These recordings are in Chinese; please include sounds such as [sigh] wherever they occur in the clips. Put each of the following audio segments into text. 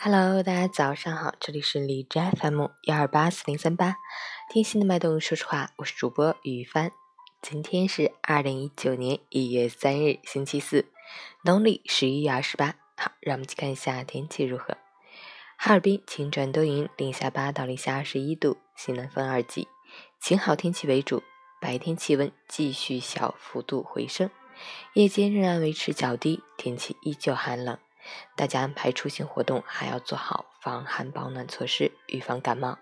Hello，大家早上好，这里是荔枝 FM 幺二八四零三八，听心的脉动，说实话，我是主播雨帆。今天是二零一九年一月三日，星期四，农历十一月二十八。好，让我们去看一下天气如何。哈尔滨晴转多云，零下八到零下二十一度，西南风二级，晴好天气为主。白天气温继续小幅度回升，夜间仍然维持较低，天气依旧寒冷。大家安排出行活动还要做好防寒保暖措施，预防感冒。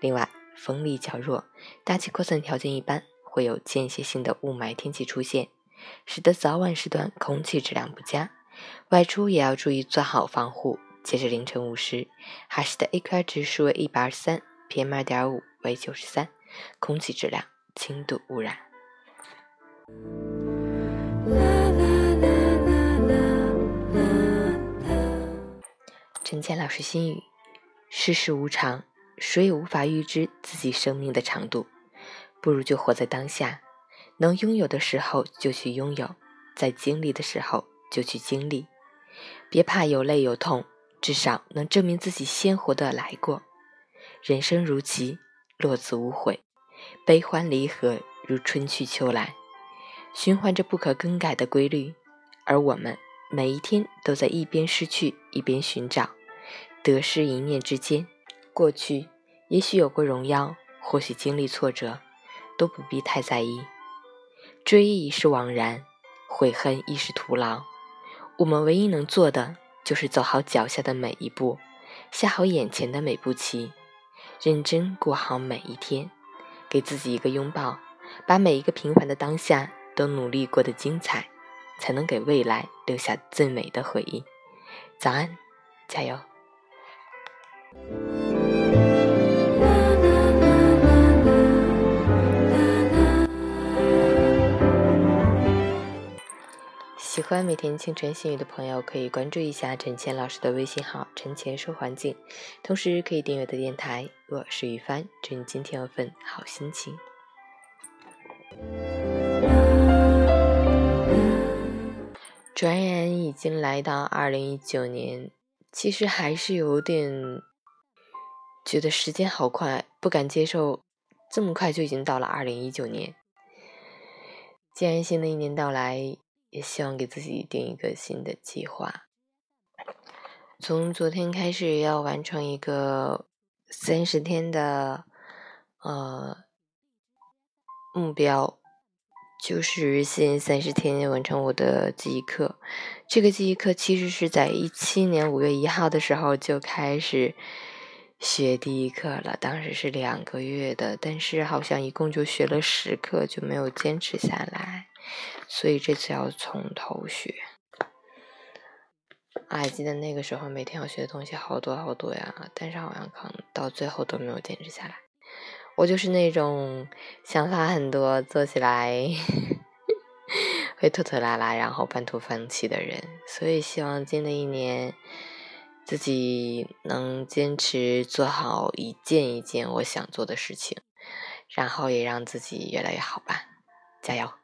另外，风力较弱，大气扩散条件一般，会有间歇性的雾霾天气出现，使得早晚时段空气质量不佳。外出也要注意做好防护。截至凌晨五时，哈市的 AQI 指数为一百二十三，PM 二点五为九十三，空气质量轻度污染。陈谦老师心语：世事无常，谁也无法预知自己生命的长度，不如就活在当下，能拥有的时候就去拥有，在经历的时候就去经历，别怕有泪有痛，至少能证明自己鲜活的来过。人生如棋，落子无悔，悲欢离合如春去秋来，循环着不可更改的规律，而我们每一天都在一边失去一边寻找。得失一念之间，过去也许有过荣耀，或许经历挫折，都不必太在意。追忆已是枉然，悔恨亦是徒劳。我们唯一能做的，就是走好脚下的每一步，下好眼前的每步棋，认真过好每一天，给自己一个拥抱，把每一个平凡的当下都努力过得精彩，才能给未来留下最美的回忆。早安，加油！喜欢每天清晨心语的朋友，可以关注一下陈谦老师的微信号“陈谦说环境”，同时可以订阅的电台。我是雨帆，祝你今天有份好心情。转眼已经来到二零一九年，其实还是有点。觉得时间好快，不敢接受这么快就已经到了二零一九年。既然新的一年到来，也希望给自己定一个新的计划。从昨天开始要完成一个三十天的呃目标，就是限三十天完成我的记忆课。这个记忆课其实是在一七年五月一号的时候就开始。学第一课了，当时是两个月的，但是好像一共就学了十课，就没有坚持下来，所以这次要从头学。还记得那个时候每天要学的东西好多好多呀，但是好像可能到最后都没有坚持下来。我就是那种想法很多，做起来 [laughs] 会拖拖拉拉，然后半途放弃的人，所以希望新的一年。自己能坚持做好一件一件我想做的事情，然后也让自己越来越好吧，加油！